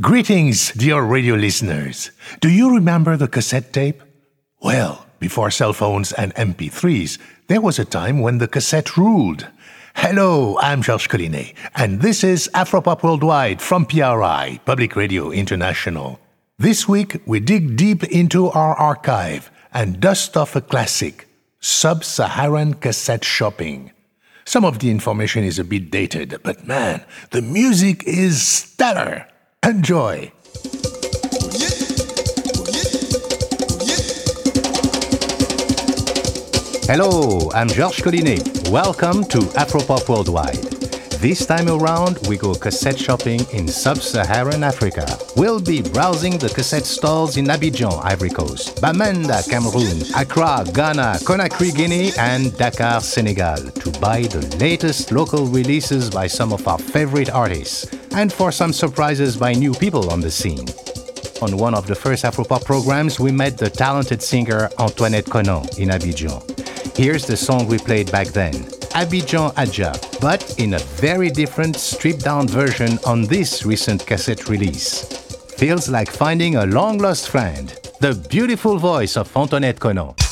Greetings, dear radio listeners. Do you remember the cassette tape? Well, before cell phones and MP3s, there was a time when the cassette ruled. Hello, I'm Georges Collinet, and this is Afropop Worldwide from PRI, Public Radio International. This week, we dig deep into our archive and dust off a classic, Sub Saharan Cassette Shopping. Some of the information is a bit dated, but man, the music is stellar. Enjoy! Hello, I'm Georges Collinet. Welcome to Afropop Worldwide. This time around, we go cassette shopping in sub-Saharan Africa. We'll be browsing the cassette stalls in Abidjan, Ivory Coast, Bamenda, Cameroon, Accra, Ghana, Conakry, Guinea, and Dakar, Senegal to buy the latest local releases by some of our favorite artists and for some surprises by new people on the scene. On one of the first Afropop programs, we met the talented singer Antoinette Konan in Abidjan. Here's the song we played back then, Abidjan Adja, but in a very different stripped down version on this recent cassette release. Feels like finding a long lost friend. The beautiful voice of Antoinette Konan.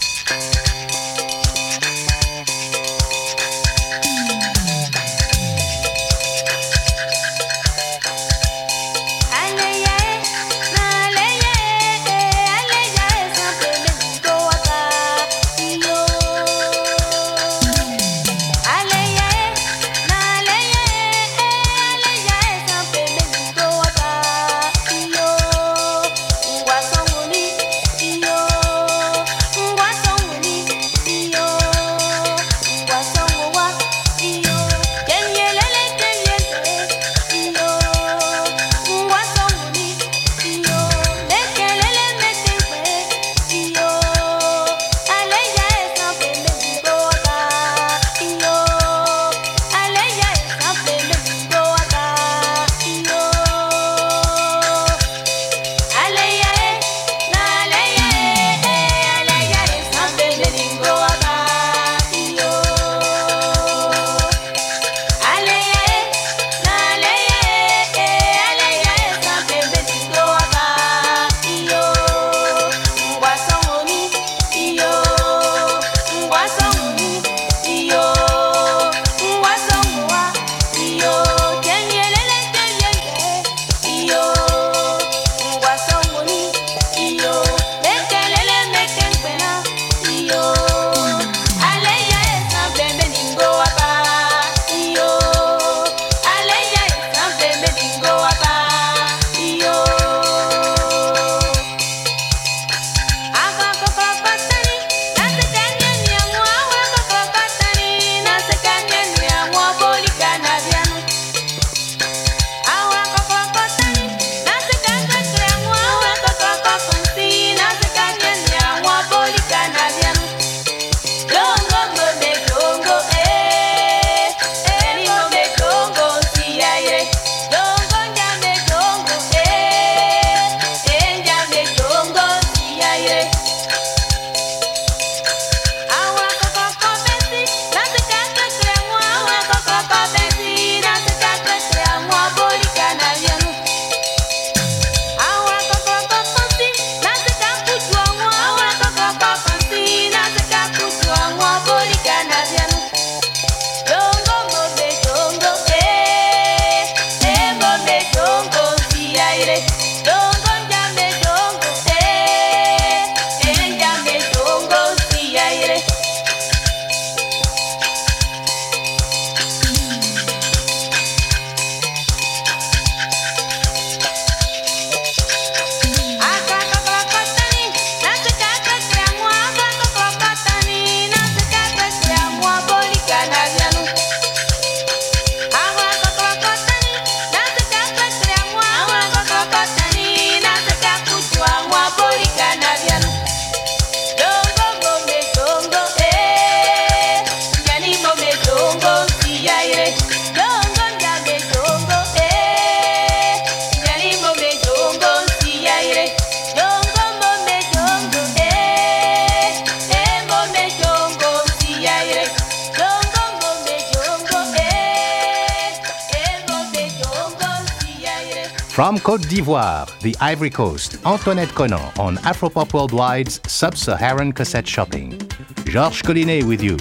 The Ivory Coast, Antoinette Konan on Afropop Worldwide's Sub-Saharan Cassette Shopping. Georges Collinet with you.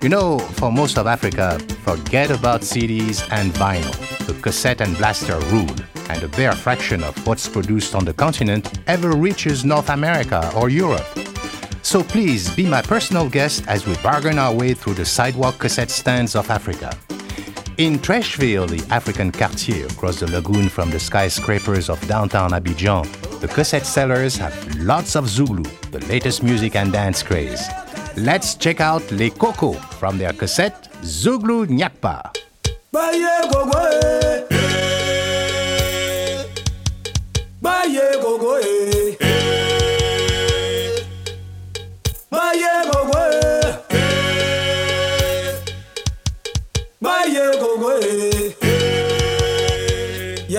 You know, for most of Africa, forget about CDs and vinyl. The cassette and blaster rule, and a bare fraction of what's produced on the continent ever reaches North America or Europe. So please be my personal guest as we bargain our way through the sidewalk cassette stands of Africa. In Treichville, the African quartier across the lagoon from the skyscrapers of downtown Abidjan, the cassette sellers have lots of zouglou, the latest music and dance craze. Let's check out Les Coco from their cassette Zulu Nyakpa. Baye gogo eh. Baye gogo eh.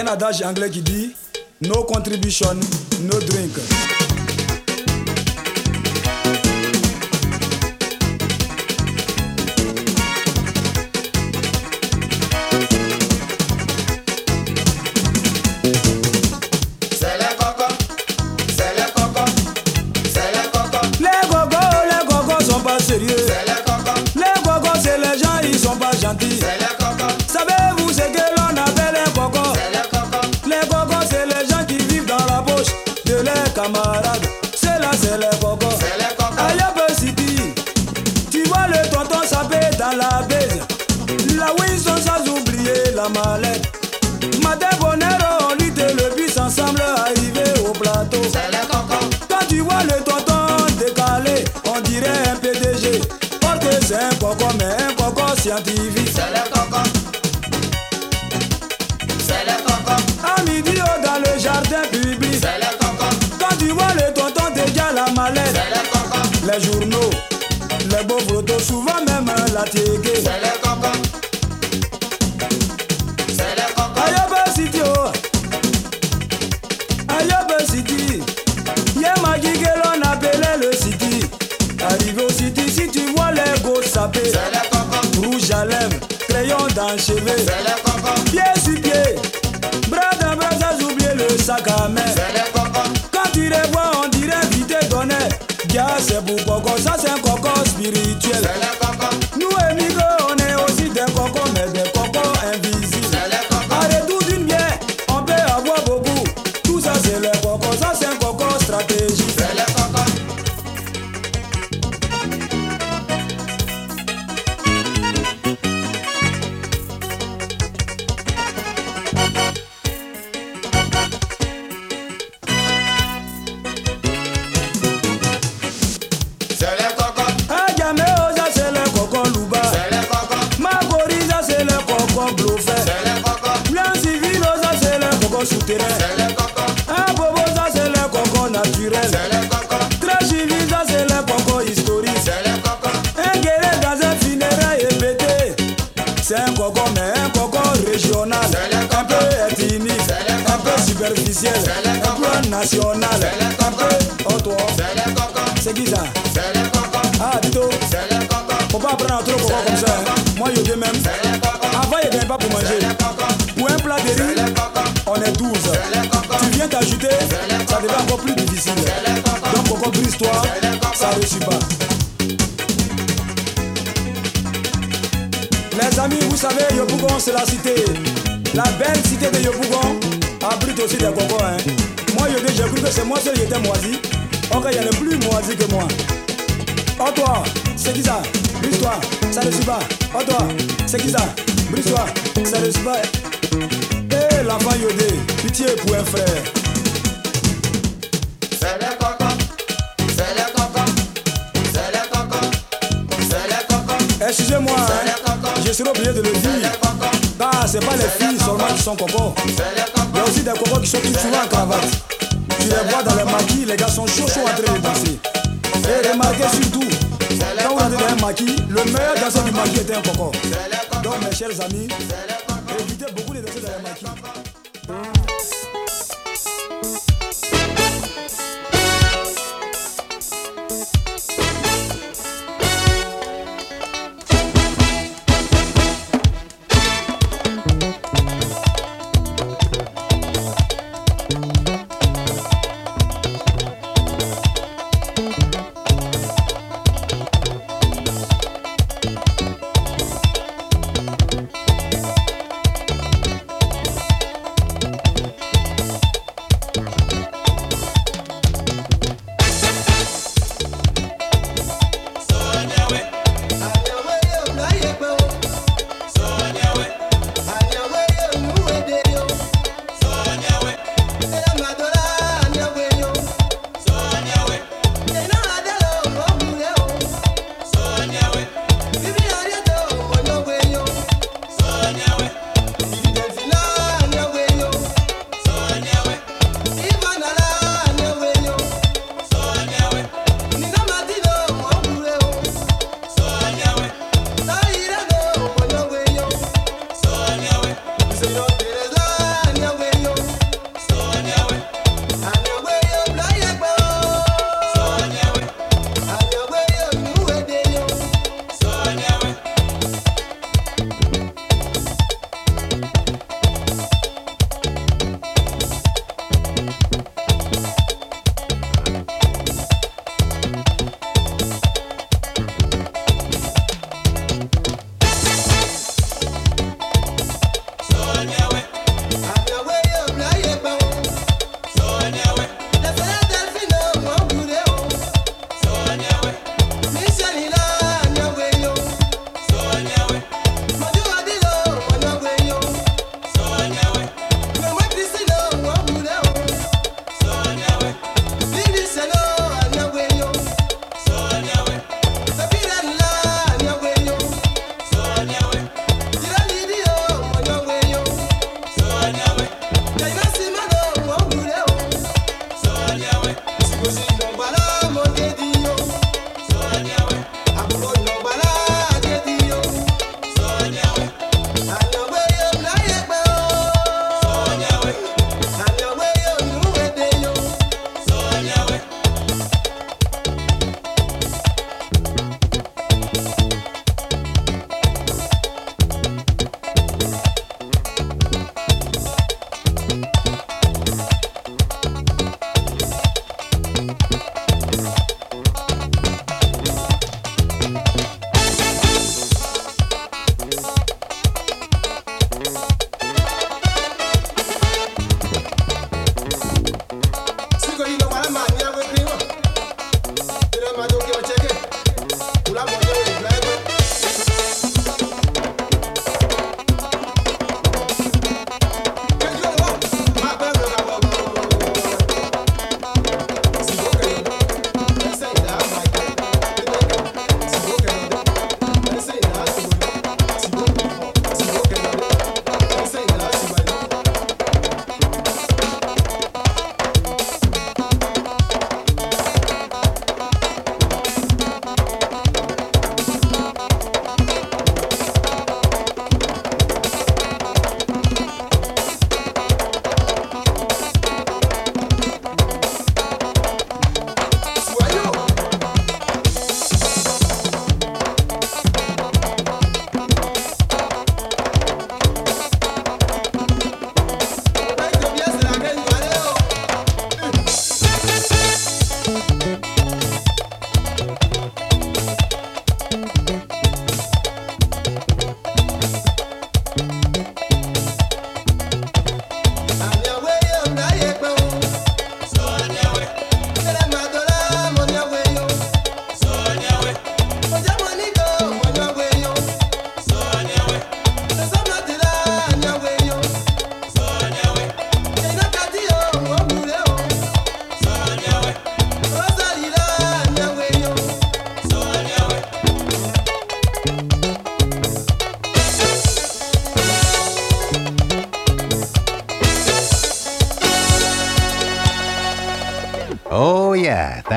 Adage anglais qui dit No contribution, no drink. Crayon dans le cheveux. Pied sur pied, bras dans bras sans oublier le sac à main. Quand tu les vois, on dirait vite donné. Gars, c'est pour coco, ça c'est un coco spirituel. Nous, Moi, je même. Avant, il n'y pas pour manger. Pour un plat de riz, on est 12. Tu viens t'ajouter, ça devient encore plus difficile. Donc, coco, brise-toi, ça ne réussit pas. Les amis, vous savez, Yopougon, c'est la cité. La belle cité de Yopougon abrite aussi des cocos. Hein. Moi, je j'ai cru que c'est moi seul qui était moisi. Ok, il y a le plus moisi que moi. Oh toi, c'est qui ça Brise-toi, ça ne suit pas. Oh toi, c'est qui ça Brise-toi, ça ne suit pas. Eh l'enfant Yodé, pitié pour un frère. Excusez-moi, hein, je serai obligé de le dire. Bah, c'est pas les filles seulement qui sont cocos. Il y a aussi des cocos qui sont tout souvent en cravate. Tu les vois dans les maquis, les gars sont chauds chauds en train de danser. Et remarquez surtout, quand vous dans un maquis, le meilleur danseur du maquis était un coco. Donc mes chers amis,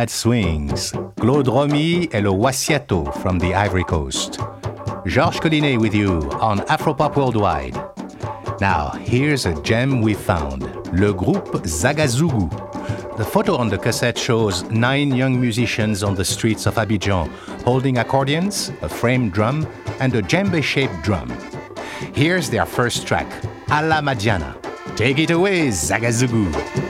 that swings. Claude Romy et le Wasiato from the Ivory Coast. Georges Collinet with you on Afropop Worldwide. Now, here's a gem we found. Le groupe Zagazougou. The photo on the cassette shows nine young musicians on the streets of Abidjan holding accordions, a frame drum, and a djembe shaped drum. Here's their first track, A la Madiana. Take it away, Zagazougou.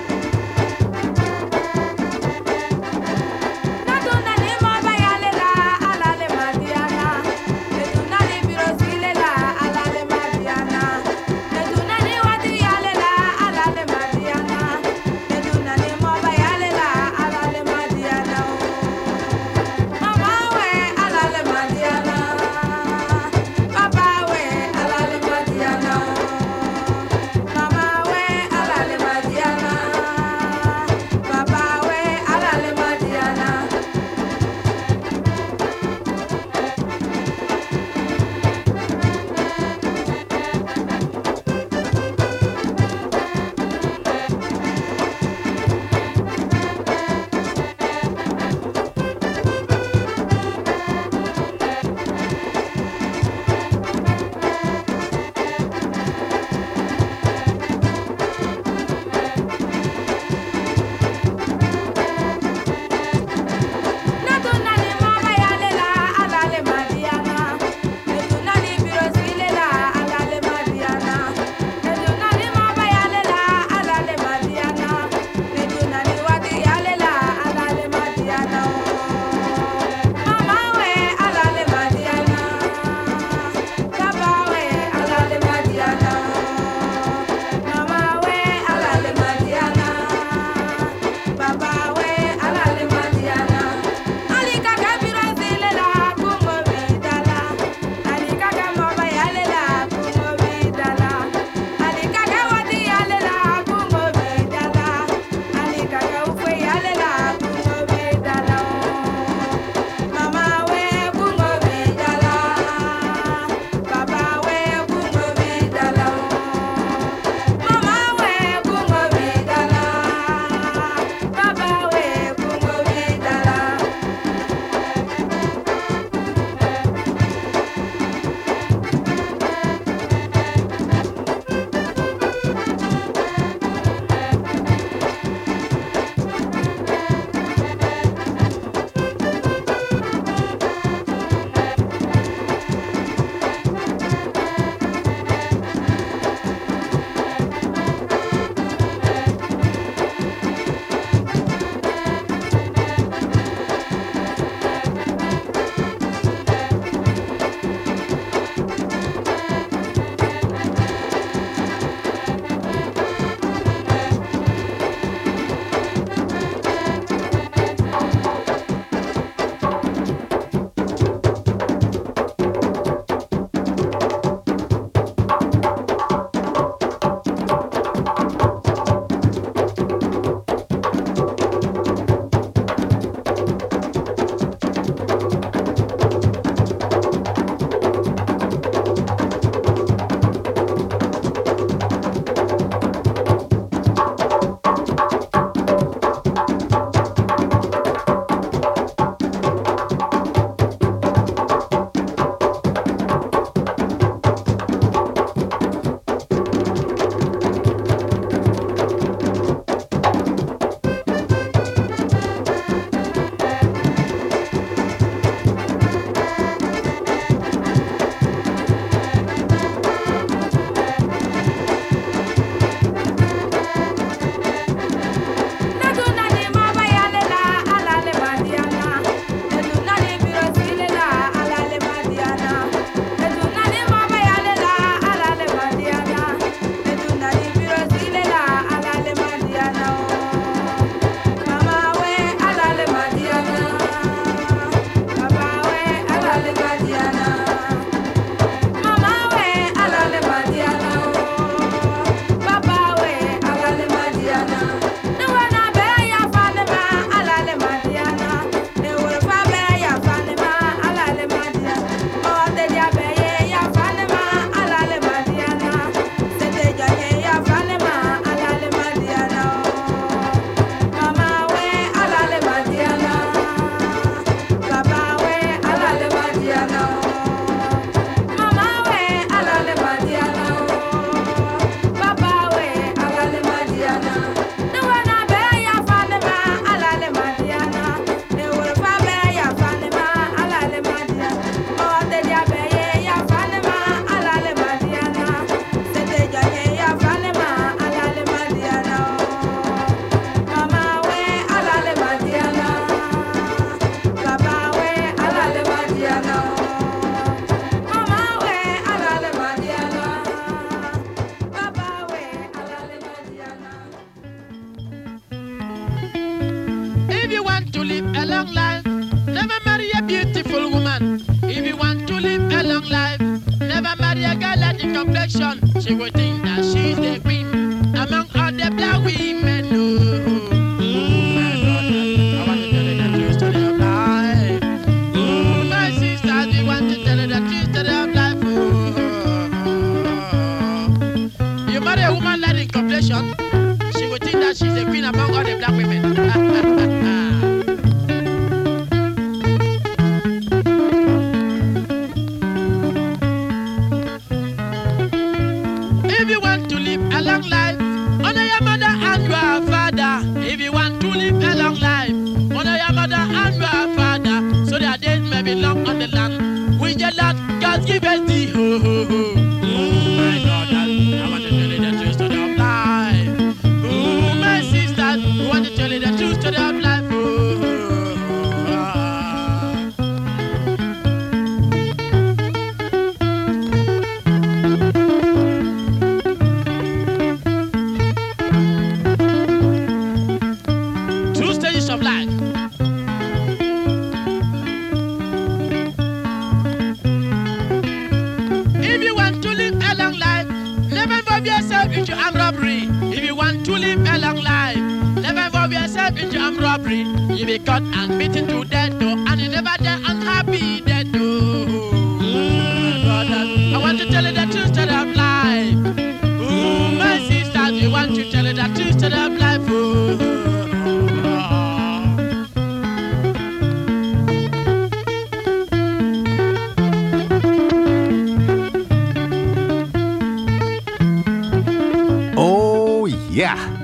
affliction. She waiting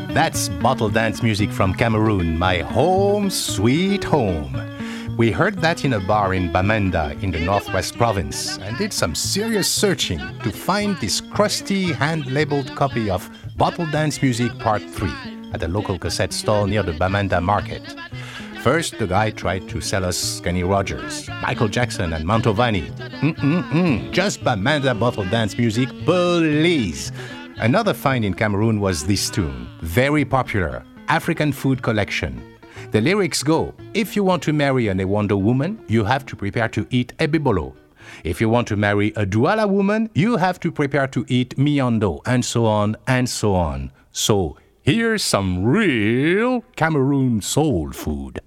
That's bottle dance music from Cameroon, my home sweet home. We heard that in a bar in Bamenda in the Northwest Province and did some serious searching to find this crusty hand labeled copy of Bottle Dance Music Part 3 at a local cassette stall near the Bamenda market. First, the guy tried to sell us Kenny Rogers, Michael Jackson, and Mantovani. Mm-mm-mm, just Bamenda Bottle Dance Music, please! Another find in Cameroon was this tune, very popular African Food Collection. The lyrics go If you want to marry an Ewondo woman, you have to prepare to eat ebobolo. If you want to marry a Douala woman, you have to prepare to eat miondo, and so on and so on. So, here's some real Cameroon soul food.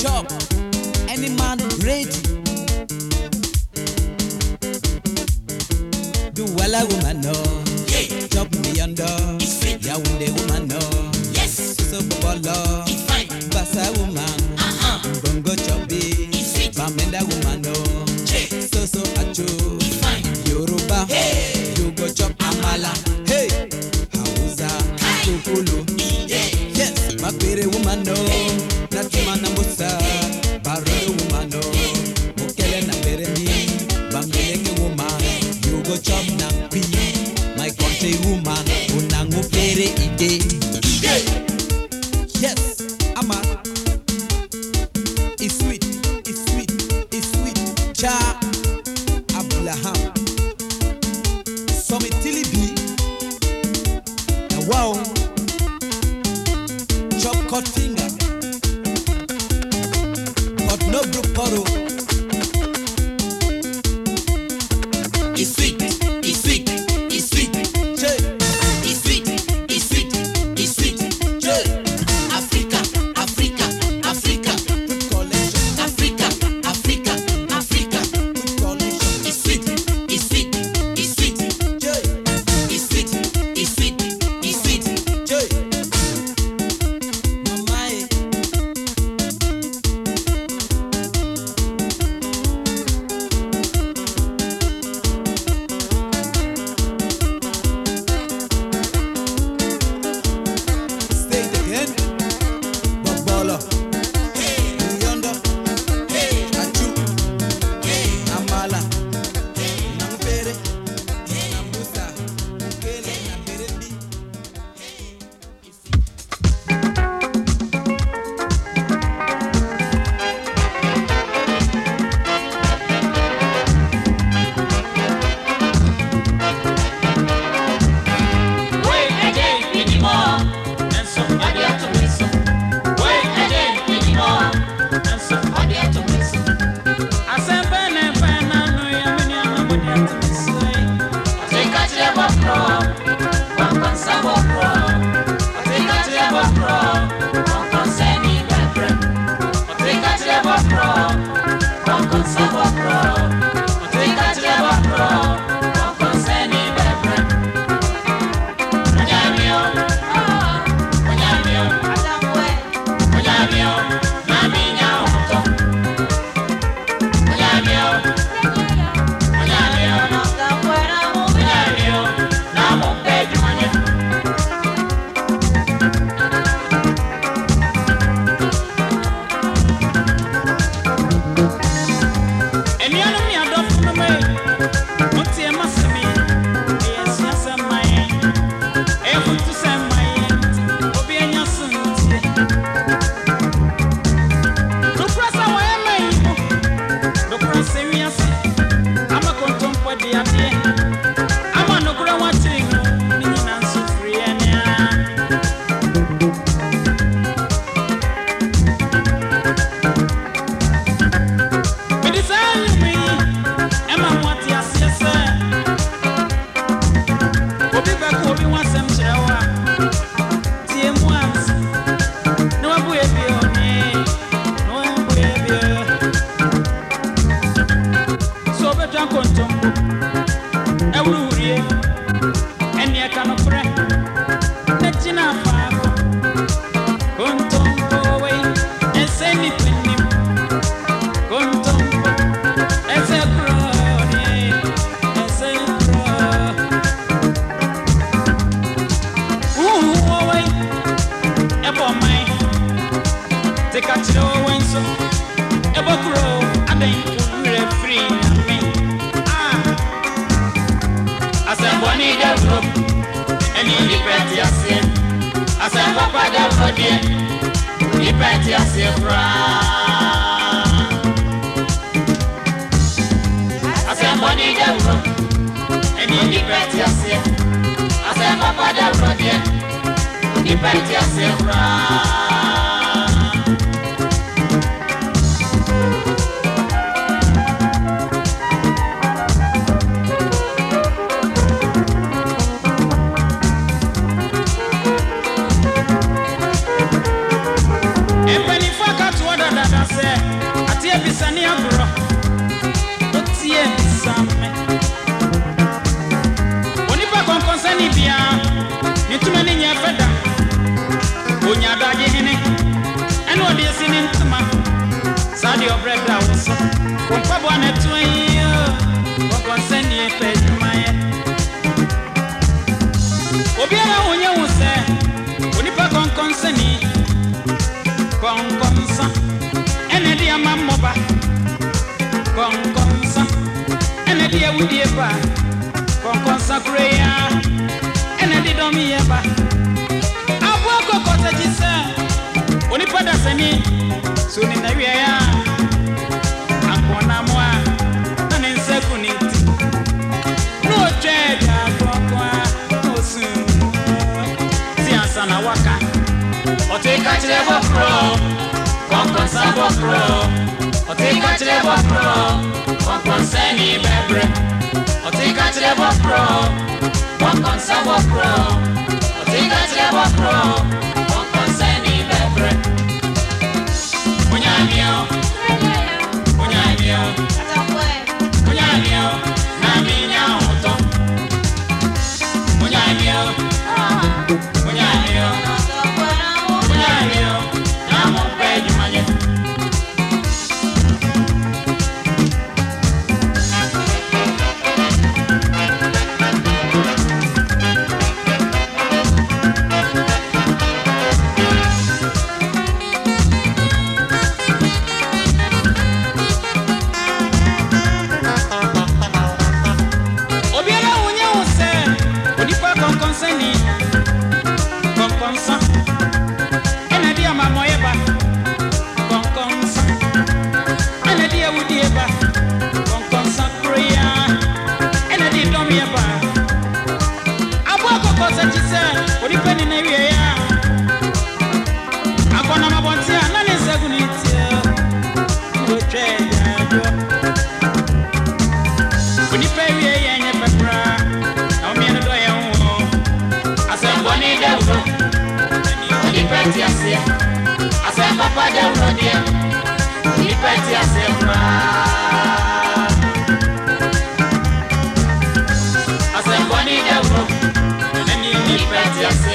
Chop any man ready. Do well a woman no. Yeah. Job me under. Yàwó de woman no. Yes. so Soso bọ̀bọ̀ lọ. Basa woman. Uh-huh. Bongo chọbi. Bamenda woman no. Yeah. Soso ajo. Yorùbá. Hey. You go chop amala. Hey. yi die pa kɔnkɔn sakure ɛna ɛdi dɔm yɛ pa abo akɔkɔ tɛkyi sɛ onipa dasani so ni na wia ya akɔnamoa na ne nsa ku ne nti. Na otwa ɛda kɔnkɔn a osu ti ansa na waka. Ɔte ka kyerɛ bɔkorɔ kɔnkɔn sa bɔkorɔ ɔte ka kyerɛ bɔkorɔ. wɔkɔn sɛ ne bɛbrɛ ɔte ka kyerɛ wɔkorɔ wɔkɔn sɛ wɔkorɔ ɔte ka kyerɛ wɔkorɔ wɔkɔn sɛ ne bɛbrɛ onyameo onyameo ti ase asɛm papa de wuro deɛ nipa ti ase koraa asɛm bɔne de wuro ne ne nipa ti ase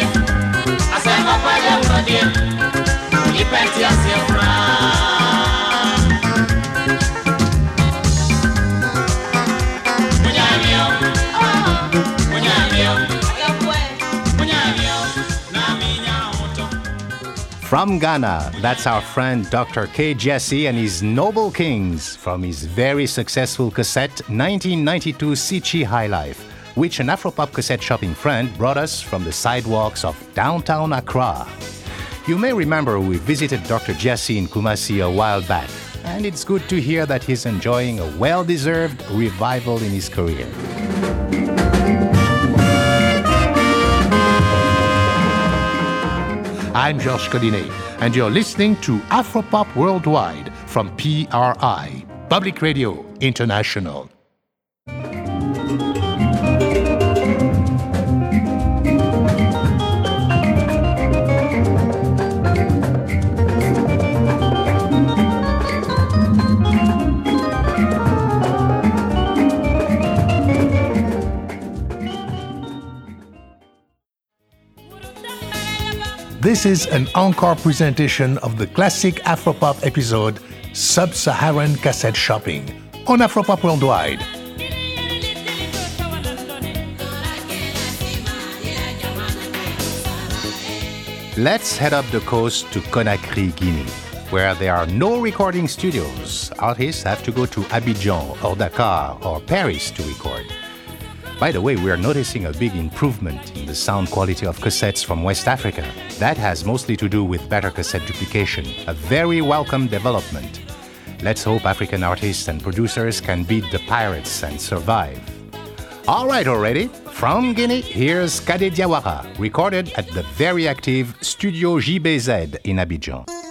asɛm papa de wuro deɛ nipa ti ase koraa. From Ghana, that's our friend Dr. K. Gyasi and his Noble Kings from his very successful cassette 1992 Sikyi High Life, which an Afropop cassette shopping friend brought us from the sidewalks of downtown Accra. You may remember we visited Dr. Gyasi in Kumasi a while back, and it's good to hear that he's enjoying a well deserved revival in his career. I'm Georges Collinet, and you're listening to Afropop Worldwide from PRI, Public Radio International. This is an encore presentation of the classic Afropop episode Sub Saharan Cassette Shopping on Afropop Worldwide. Let's head up the coast to Conakry, Guinea, where there are no recording studios. Artists have to go to Abidjan or Dakar or Paris to record. By the way, we are noticing a big improvement in the sound quality of cassettes from West Africa. That has mostly to do with better cassette duplication, a very welcome development. Let's hope African artists and producers can beat the pirates and survive. All right, already. From Guinea, here's Kade Diawara, recorded at the very active Studio JBZ in Abidjan.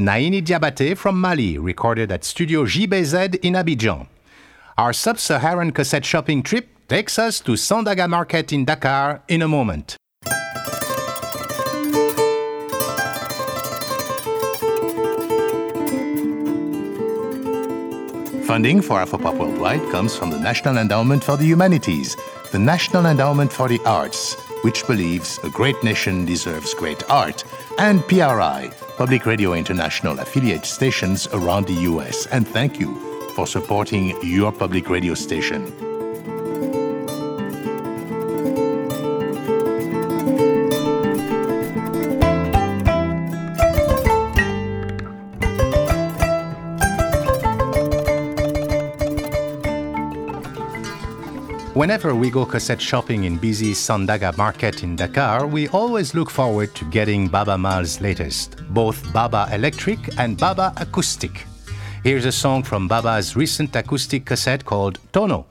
Naini Diabaté from Mali, recorded at Studio JBZ in Abidjan. Our sub Saharan cassette shopping trip takes us to Sandaga Market in Dakar in a moment. Funding for Afropop Worldwide comes from the National Endowment for the Humanities, the National Endowment for the Arts, which believes a great nation deserves great art, and PRI, Public Radio International affiliate stations around the US. And thank you for supporting your public radio station. Whenever we go cassette shopping in busy Sandaga market in Dakar, we always look forward to getting Baba Maal's latest, both Baba Electric and Baba Acoustic. Here's a song from Baba's recent acoustic cassette called Tono.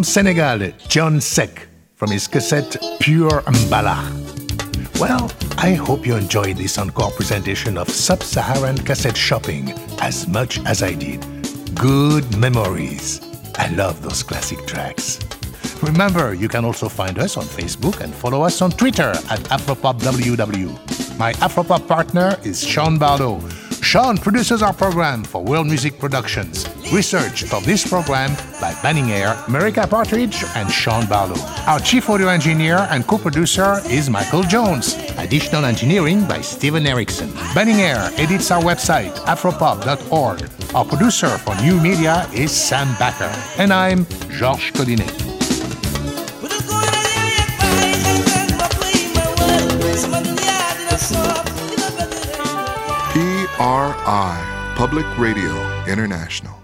From Senegal, Thione Seck, from his cassette Pure Mbala. Well, I hope you enjoyed this encore presentation of Sub Saharan cassette shopping as much as I did. Good memories. I love those classic tracks. Remember, you can also find us on Facebook and follow us on Twitter at AfropopWW. My Afropop partner is Sean Barlow. Sean produces our program for World Music Productions. Research for this program by Banning Eyre, America Partridge, and Sean Barlow. Our chief audio engineer and co-producer is Michael Jones. Additional engineering by Steven Erickson. Banning Eyre edits our website, afropop.org. Our producer for new media is Sam Backer. And I'm Georges Collinet. PRI, Public Radio International.